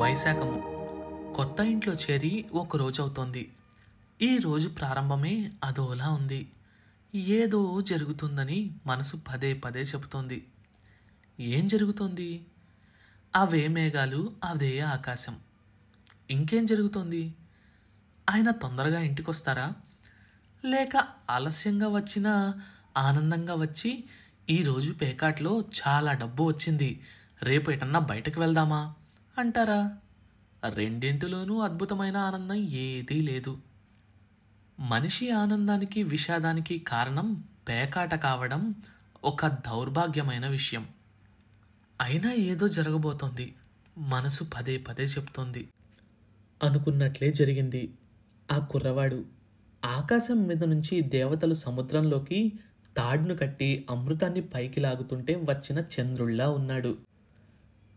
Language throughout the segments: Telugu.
వైశాఖము. కొత్త ఇంట్లో చేరి ఒక రోజు అవుతోంది. ఈ రోజు ప్రారంభమే అదోలా ఉంది. ఏదో జరుగుతుందని మనసు పదే పదే చెబుతోంది. ఏం జరుగుతోంది? అవే మేఘాలు అదే ఆకాశం. ఇంకేం జరుగుతోంది? ఆయన తొందరగా ఇంటికొస్తారా? లేక ఆలస్యంగా వచ్చినా ఆనందంగా వచ్చి ఈరోజు పేకాట్లో చాలా డబ్బు వచ్చింది. రేపు ఎటన్నా బయటకు వెళ్దామా? అంటారా రెండింటిలోనూ అద్భుతమైన ఆనందం ఏదీ లేదు. మనిషి ఆనందానికి విషాదానికి కారణం పేకాట కావడం ఒక దౌర్భాగ్యమైన విషయం. అయినా ఏదో జరగబోతోంది. మనసు పదే పదే చెప్తోంది. అనుకున్నట్లే జరిగింది. ఆ కుర్రవాడు ఆకాశం మీద నుంచి దేవతలు సముద్రంలోకి తాడును కట్టి అమృతాన్ని పైకి లాగుతుంటే వచ్చిన చంద్రుళ్ళా ఉన్నాడు.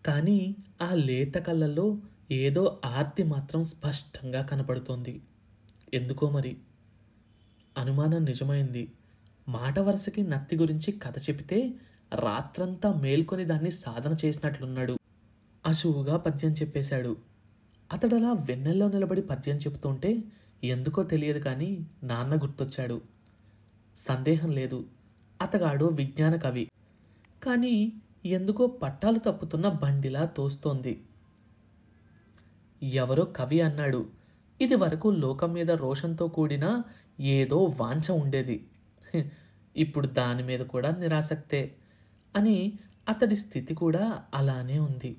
కానీ ఆ లేత కళ్ళల్లో ఏదో ఆర్తి మాత్రం స్పష్టంగా కనపడుతోంది. ఎందుకో మరి? అనుమానం నిజమైంది. మాట వరుసకి నత్తి గురించి కథ చెబితే రాత్రంతా మేల్కొని దాన్ని సాధన చేసినట్లున్నాడు. అశువుగా పద్యం చెప్పేశాడు. అతడలా వెన్నెల్లో నిలబడి పద్యం చెబుతుంటే ఎందుకో తెలియదు కానీ నాన్న గుర్తొచ్చాడు. సందేహం లేదు. అతగాడు విజ్ఞాన కవి. కానీ ఎందుకో పట్టాలు తప్పుతున్న బండిలా తోస్తోంది. ఎవరో కవి అన్నాడు ఇది వరకు లోకం మీద రోషంతో కూడిన ఏదో వాంఛ ఉండేది. ఇప్పుడు దాని మీద కూడా నిరాసక్తే అని అతడి స్థితి కూడా అలానే ఉంది.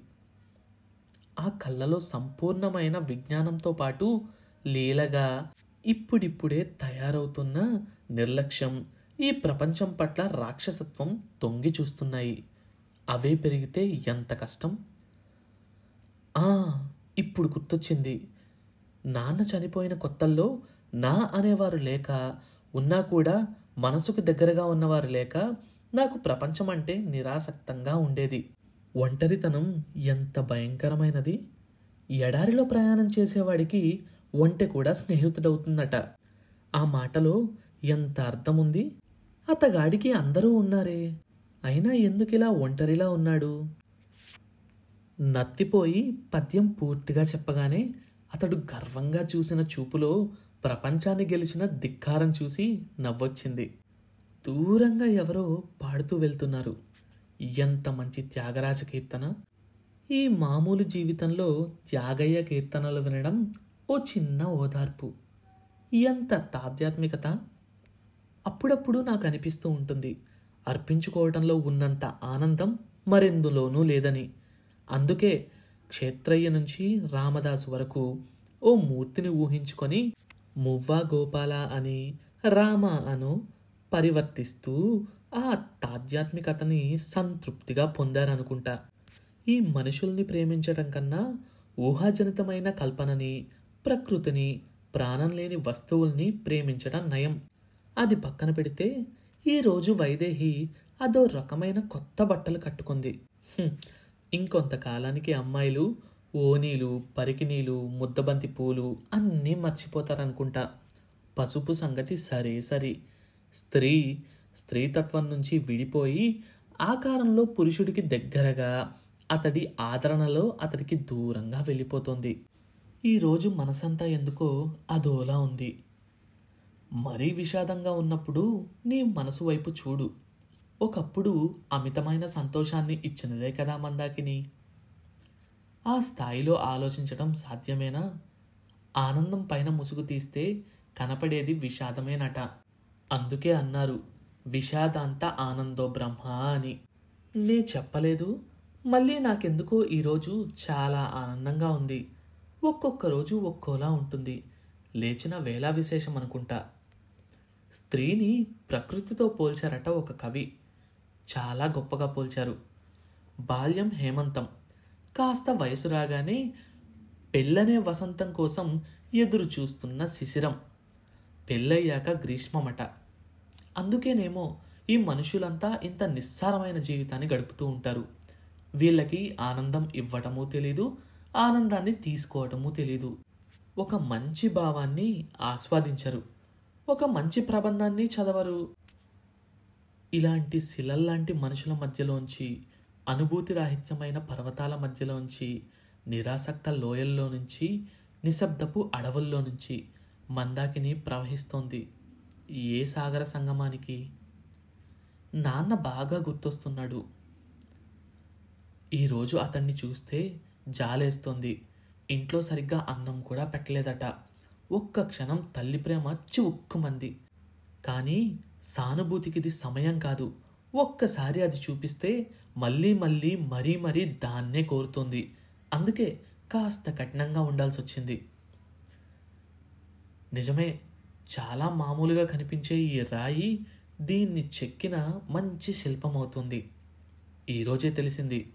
ఆ కళ్ళలో సంపూర్ణమైన విజ్ఞానంతో పాటు లీలగా ఇప్పుడిప్పుడే తయారవుతున్న నిర్లక్ష్యం ఈ ప్రపంచం పట్ల రాక్షసత్వం తొంగి చూస్తున్నాయి. అవే పెరిగితే ఎంత కష్టం? ఆ ఇప్పుడు గుర్తొచ్చింది. నాన్న చనిపోయిన కొత్తల్లో నా అనేవారు లేక ఉన్నా కూడా మనసుకు దగ్గరగా ఉన్నవారు లేక నాకు ప్రపంచం అంటే నిరాసక్తంగా ఉండేది. ఒంటరితనం ఎంత భయంకరమైనది. ఎడారిలో ప్రయాణం చేసేవాడికి ఒంటె కూడా స్నేహితుడవుతుందట. ఆ మాటలో ఎంత అర్థముంది? అతగాడికి అందరూ ఉన్నారే. అయినా ఎందుకిలా ఒంటరిలా ఉన్నాడు? నత్తిపోయి పద్యం పూర్తిగా చెప్పగానే అతడు గర్వంగా చూసిన చూపులో ప్రపంచాన్ని గెలిచిన ధిక్కారం చూసి నవ్వొచ్చింది. దూరంగా ఎవరో పాడుతూ వెళ్తున్నారు. ఎంత మంచి త్యాగరాజ కీర్తన! ఈ మామూలు జీవితంలో త్యాగయ్య కీర్తనలు వినడం ఓ చిన్న ఓదార్పు. ఎంత తాధ్యాత్మికత! అప్పుడప్పుడు నాకు అనిపిస్తూ ఉంటుంది. అర్పించుకోవటంలో ఉన్నంత ఆనందం మరెందులోనూ లేదని. అందుకే క్షేత్రయ్య నుంచి రామదాసు వరకు ఓ మూర్తిని ఊహించుకొని మువ్వా గోపాల అని రామ అను పరివర్తిస్తూ ఆ తాధ్యాత్మికతని సంతృప్తిగా పొందారనుకుంటా. ఈ మనుషుల్ని ప్రేమించడం కన్నా ఊహాజనితమైన కల్పనని ప్రకృతిని ప్రాణం లేని వస్తువుల్ని ప్రేమించడం నయం. అది పక్కన పెడితే ఈరోజు వైదేహి అదో రకమైన కొత్త బట్టలు కట్టుకుంది. ఇంకొంతకాలానికి అమ్మాయిలు ఓనీలు పరికినీలు ముద్దబంతి పూలు అన్నీ మర్చిపోతారనుకుంటా. పసుపు సంగతి సరే సరి. స్త్రీ స్త్రీతత్వం నుంచి విడిపోయి ఆకారంలో పురుషుడికి దగ్గరగా అతడి ఆదరణలో అతడికి దూరంగా వెళ్ళిపోతుంది. ఈరోజు మనసంతా ఎందుకో అదోలా ఉంది. మరీ విషాదంగా ఉన్నప్పుడు నీ మనసు వైపు చూడు. ఒకప్పుడు అమితమైన సంతోషాన్ని ఇచ్చినదే కదా మందాకిని. ఆ స్థాయిలో ఆలోచించడం సాధ్యమేనా? ఆనందం పైన ముసుగు తీస్తే కనపడేది విషాదమేనట. అందుకే అన్నారు విషాదాంత ఆనందో బ్రహ్మ అని. నే చెప్పలేదు. మళ్ళీ నాకెందుకో ఈరోజు చాలా ఆనందంగా ఉంది. ఒక్కొక్క రోజు ఒక్కోలా ఉంటుంది. లేచిన వేళా విశేషం అనుకుంటా స్త్రీని ప్రకృతితో పోల్చారట ఒక కవి. చాలా గొప్పగా పోల్చారు. బాల్యం హేమంతం. కాస్త వయసు రాగానే పెళ్ళనే వసంతం కోసం ఎదురు చూస్తున్న శిశిరం. పెళ్ళయ్యాక గ్రీష్మమట. అందుకేనేమో ఈ మనుషులంతా ఇంత నిస్సారమైన జీవితాన్ని గడుపుతూ ఉంటారు. వీళ్ళకి ఆనందం ఇవ్వటమూ తెలీదు ఆనందాన్ని తీసుకోవటమూ తెలీదు. ఒక మంచి భావాన్ని ఆస్వాదించరు. ఒక మంచి ప్రబంధాన్ని చదవరు. ఇలాంటి శిలల్లాంటి మనుషుల మధ్యలోంచి అనుభూతి రాహిత్యమైన పర్వతాల మధ్యలోంచి నిరాసక్త లోయల్లో నుంచి నిశ్శబ్దపు అడవుల్లో నుంచి మందాకిని ప్రవహిస్తోంది ఏ సాగర సంగమానికి? నాన్న బాగా గుర్తొస్తున్నాడు. ఈరోజు అతన్ని చూస్తే జాలేస్తోంది. ఇంట్లో సరిగ్గా అన్నం కూడా పెట్టలేదట. ఒక్క క్షణం తల్లి ప్రేమ చివుక్కుమంది. కానీ సానుభూతికిది సమయం కాదు. ఒక్కసారి అది చూపిస్తే మళ్ళీ మళ్ళీ మరీ మరీ దాన్నే కోరుతోంది. అందుకే కాస్త కఠినంగా ఉండాల్సి వచ్చింది నిజమే చాలా మామూలుగా కనిపించే ఈ రాయి దీన్ని చెక్కిన మంచి శిల్పం అవుతుంది ఈరోజే తెలిసింది.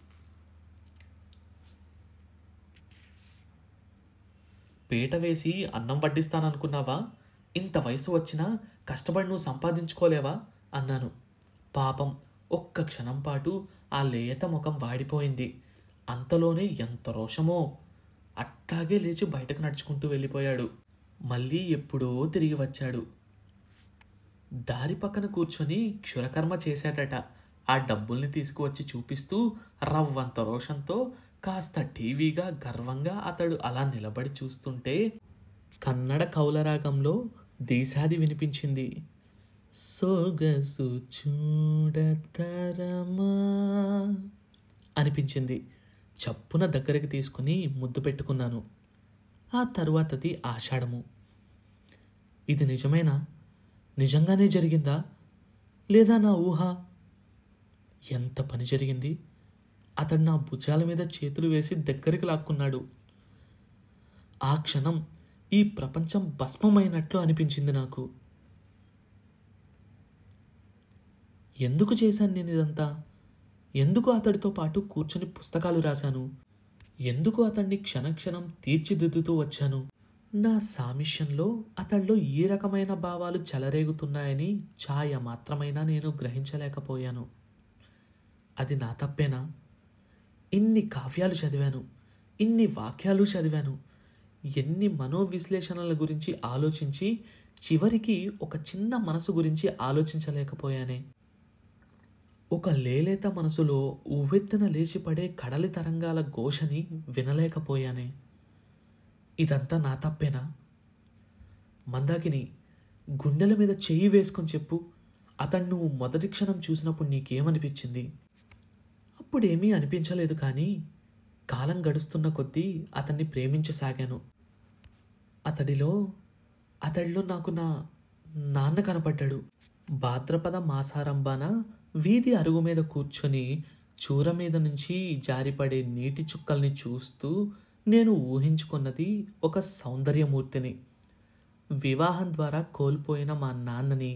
పీట వేసి అన్నం వడ్డిస్తాననుకున్నావా? ఇంత వయసు వచ్చినా కష్టపడి నువ్వు సంపాదించుకోలేవా? అన్నాను. పాపం ఒక్క క్షణం పాటు ఆ లేత ముఖం వాడిపోయింది. అంతలోనే ఎంత రోషమో! అట్లాగే లేచి బయటకు నడుచుకుంటూ వెళ్ళిపోయాడు. మళ్ళీ ఎప్పుడో తిరిగి వచ్చాడు. దారి పక్కన కూర్చొని క్షురకర్మ చేశాడట. ఆ డబ్బుల్ని తీసుకువచ్చి చూపిస్తూ రవ్వంత రోషంతో కాస్త టీవీగా గర్వంగా అతడు అలా నిలబడి చూస్తుంటే కన్నడ కౌలరాగంలో దేశాది వినిపించింది. సోగసు చూడతరమా అనిపించింది. చప్పున దగ్గరికి తీసుకుని ముద్దు పెట్టుకున్నాను. ఆ తర్వాతది ఆషాఢము. ఇది నిజమేనా? నిజంగానే జరిగిందా? లేదా నా ఊహ? ఎంత పని జరిగింది? అతడు నా భుజాల మీద చేతులు వేసి దగ్గరికి లాక్కున్నాడు. ఆ క్షణం ఈ ప్రపంచం భస్మమైనట్లు అనిపించింది నాకు. ఎందుకు చేశాను నేను ఇదంతా? ఎందుకు అతడితో పాటు కూర్చుని పుస్తకాలు రాశాను? ఎందుకు అతన్ని క్షణక్షణం తీర్చిదిద్దుతూ వచ్చాను? నా సామిష్యంలో అతడిలో ఏ రకమైన భావాలు చెలరేగుతున్నాయని ఛాయ మాత్రమైనా నేను గ్రహించలేకపోయాను. అది నా తప్పేనా? ఇన్ని కావ్యాలు చదివాను ఇన్ని వాక్యాలు చదివాను ఎన్ని మనోవిశ్లేషణల గురించి ఆలోచించి చివరికి ఒక చిన్న మనసు గురించి ఆలోచించలేకపోయానే. ఒక లేలేత మనసులో ఉవ్వెత్తున లేచిపడే కడలి తరంగాల ఘోషని వినలేకపోయానే. ఇదంతా నా తప్పేనా? మందాకిని గుండెల మీద చెయ్యి వేసుకొని చెప్పు అతను నువ్వు మొదటి క్షణం చూసినప్పుడు నీకేమనిపించింది? అప్పుడేమీ అనిపించలేదు కానీ కాలం గడుస్తున్న కొద్దీ అతన్ని ప్రేమించసాగాను అతడిలో అతడిలో నాకు నా నాన్న కనపడ్డాడు. భాద్రపద మాసారంభాన వీధి అరుగు మీద కూర్చొని చూర మీద నుంచి జారిపడే నీటి చుక్కల్ని చూస్తూ నేను ఊహించుకున్నది ఒక సౌందర్యమూర్తిని. వివాహం ద్వారా కోల్పోయిన మా నాన్నని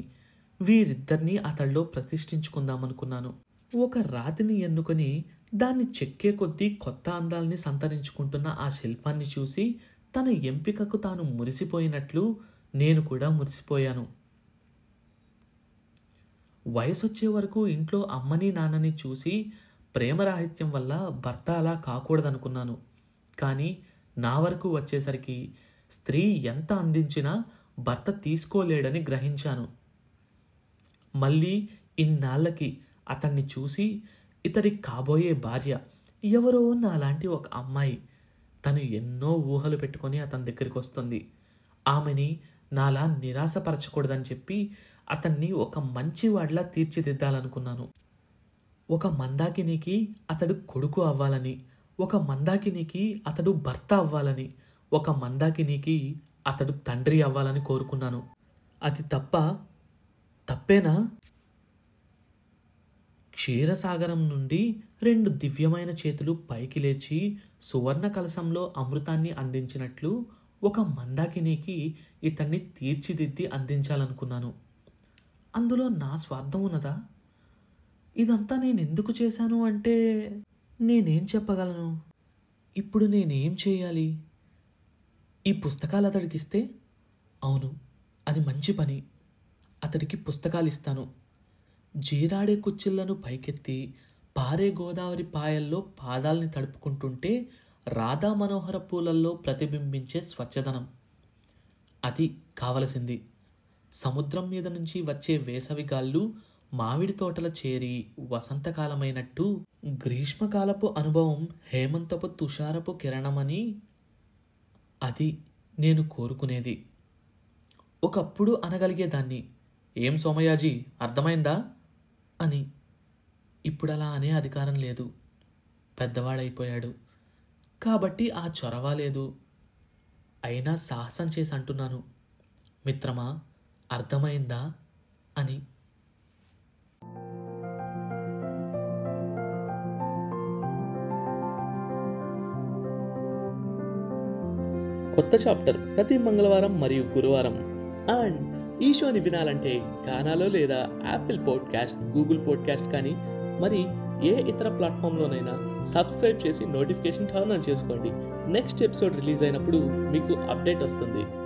వీరిద్దరినీ అతడిలో ప్రతిష్ఠించుకుందామనుకున్నాను. ఒక రాతిని ఎన్నుకొని దాన్ని చెక్కే కొద్దీ కొత్త అందాల్ని సంతరించుకుంటున్న ఆ శిల్పాన్ని చూసి తన ఎంపికకు తాను మురిసిపోయినట్లు నేను కూడా మురిసిపోయాను. వయసొచ్చే వరకు ఇంట్లో అమ్మని నాన్నని చూసి ప్రేమరాహిత్యం వల్ల భర్త అలా కాకూడదనుకున్నాను. కానీ నా వరకు వచ్చేసరికి స్త్రీ ఎంత అందించినా భర్త తీసుకోలేడని గ్రహించాను. మళ్ళీ ఇన్నాళ్ళకి అతన్ని చూసి ఇతడి కాబోయే భార్య ఎవరో నాలాంటి ఒక అమ్మాయి. తను ఎన్నో ఊహలు పెట్టుకొని అతని దగ్గరికి వస్తుంది. ఆమెని నాలా నిరాశపరచకూడదని చెప్పి అతన్ని ఒక మంచివాడిలా తీర్చిదిద్దాలనుకున్నాను. ఒక మందాకినికి అతడు కొడుకు అవ్వాలని ఒక మందాకినికి అతడు భర్త అవ్వాలని ఒక మందాకినికి అతడు తండ్రి అవ్వాలని కోరుకున్నాను. అది తప్ప తప్పేనా? క్షీరసాగరం నుండి రెండు దివ్యమైన చేతులు పైకి లేచి సువర్ణ కలశంలో అమృతాన్ని అందించినట్లు ఒక మందాకినికి ఇతన్ని తీర్చిదిద్ది అందించాలనుకున్నాను. అందులో నా స్వార్థం ఉన్నదా? ఇదంతా నేను ఎందుకు చేశాను అంటే నేనేం చెప్పగలను? ఇప్పుడు నేనేం చేయాలి? ఈ పుస్తకాలు అతడికిస్తే? అవును అది మంచి పని. అతడికి పుస్తకాలు ఇస్తాను జీరాడే కుచ్చిళ్ళను పైకెత్తి పారే గోదావరి పాయల్లో పాదాల్ని తడుపుకుంటుంటే రాధా మనోహర పూలల్లో ప్రతిబింబించే స్వచ్ఛదనం. అది కావలసింది. సముద్రం మీద నుంచి వచ్చే వేసవి గాళ్ళు మామిడి తోటల చేరి వసంతకాలమైనట్టు గ్రీష్మకాలపు అనుభవం హేమంతపు తుషారపు కిరణమని అది నేను కోరుకునేది. ఒకప్పుడు అనగలిగేదాన్ని. ఏం సోమయాజీ అర్థమైందా? అని. ఇప్పుడు అలా అనే అధికారం లేదు. పెద్దవాడైపోయాడు. కాబట్టి ఆ చొరవ లేదు. అయినా సాహసం చేసి అంటున్నాను. మిత్రమా అర్థమైందా? అని. కొత్త చాప్టర్ ప్రతి మంగళవారం మరియు గురువారం. అండ్ ఈ షోని వినాలంటే గానాలో లేదా యాపిల్ పాడ్కాస్ట్ గూగుల్ పాడ్కాస్ట్ కానీ మరి ఏ ఇతర ప్లాట్ఫామ్లోనైనా సబ్స్క్రైబ్ చేసి నోటిఫికేషన్ టర్న్ ఆన్ చేసుకోండి. నెక్స్ట్ ఎపిసోడ్ రిలీజ్ అయినప్పుడు మీకు అప్డేట్ వస్తుంది.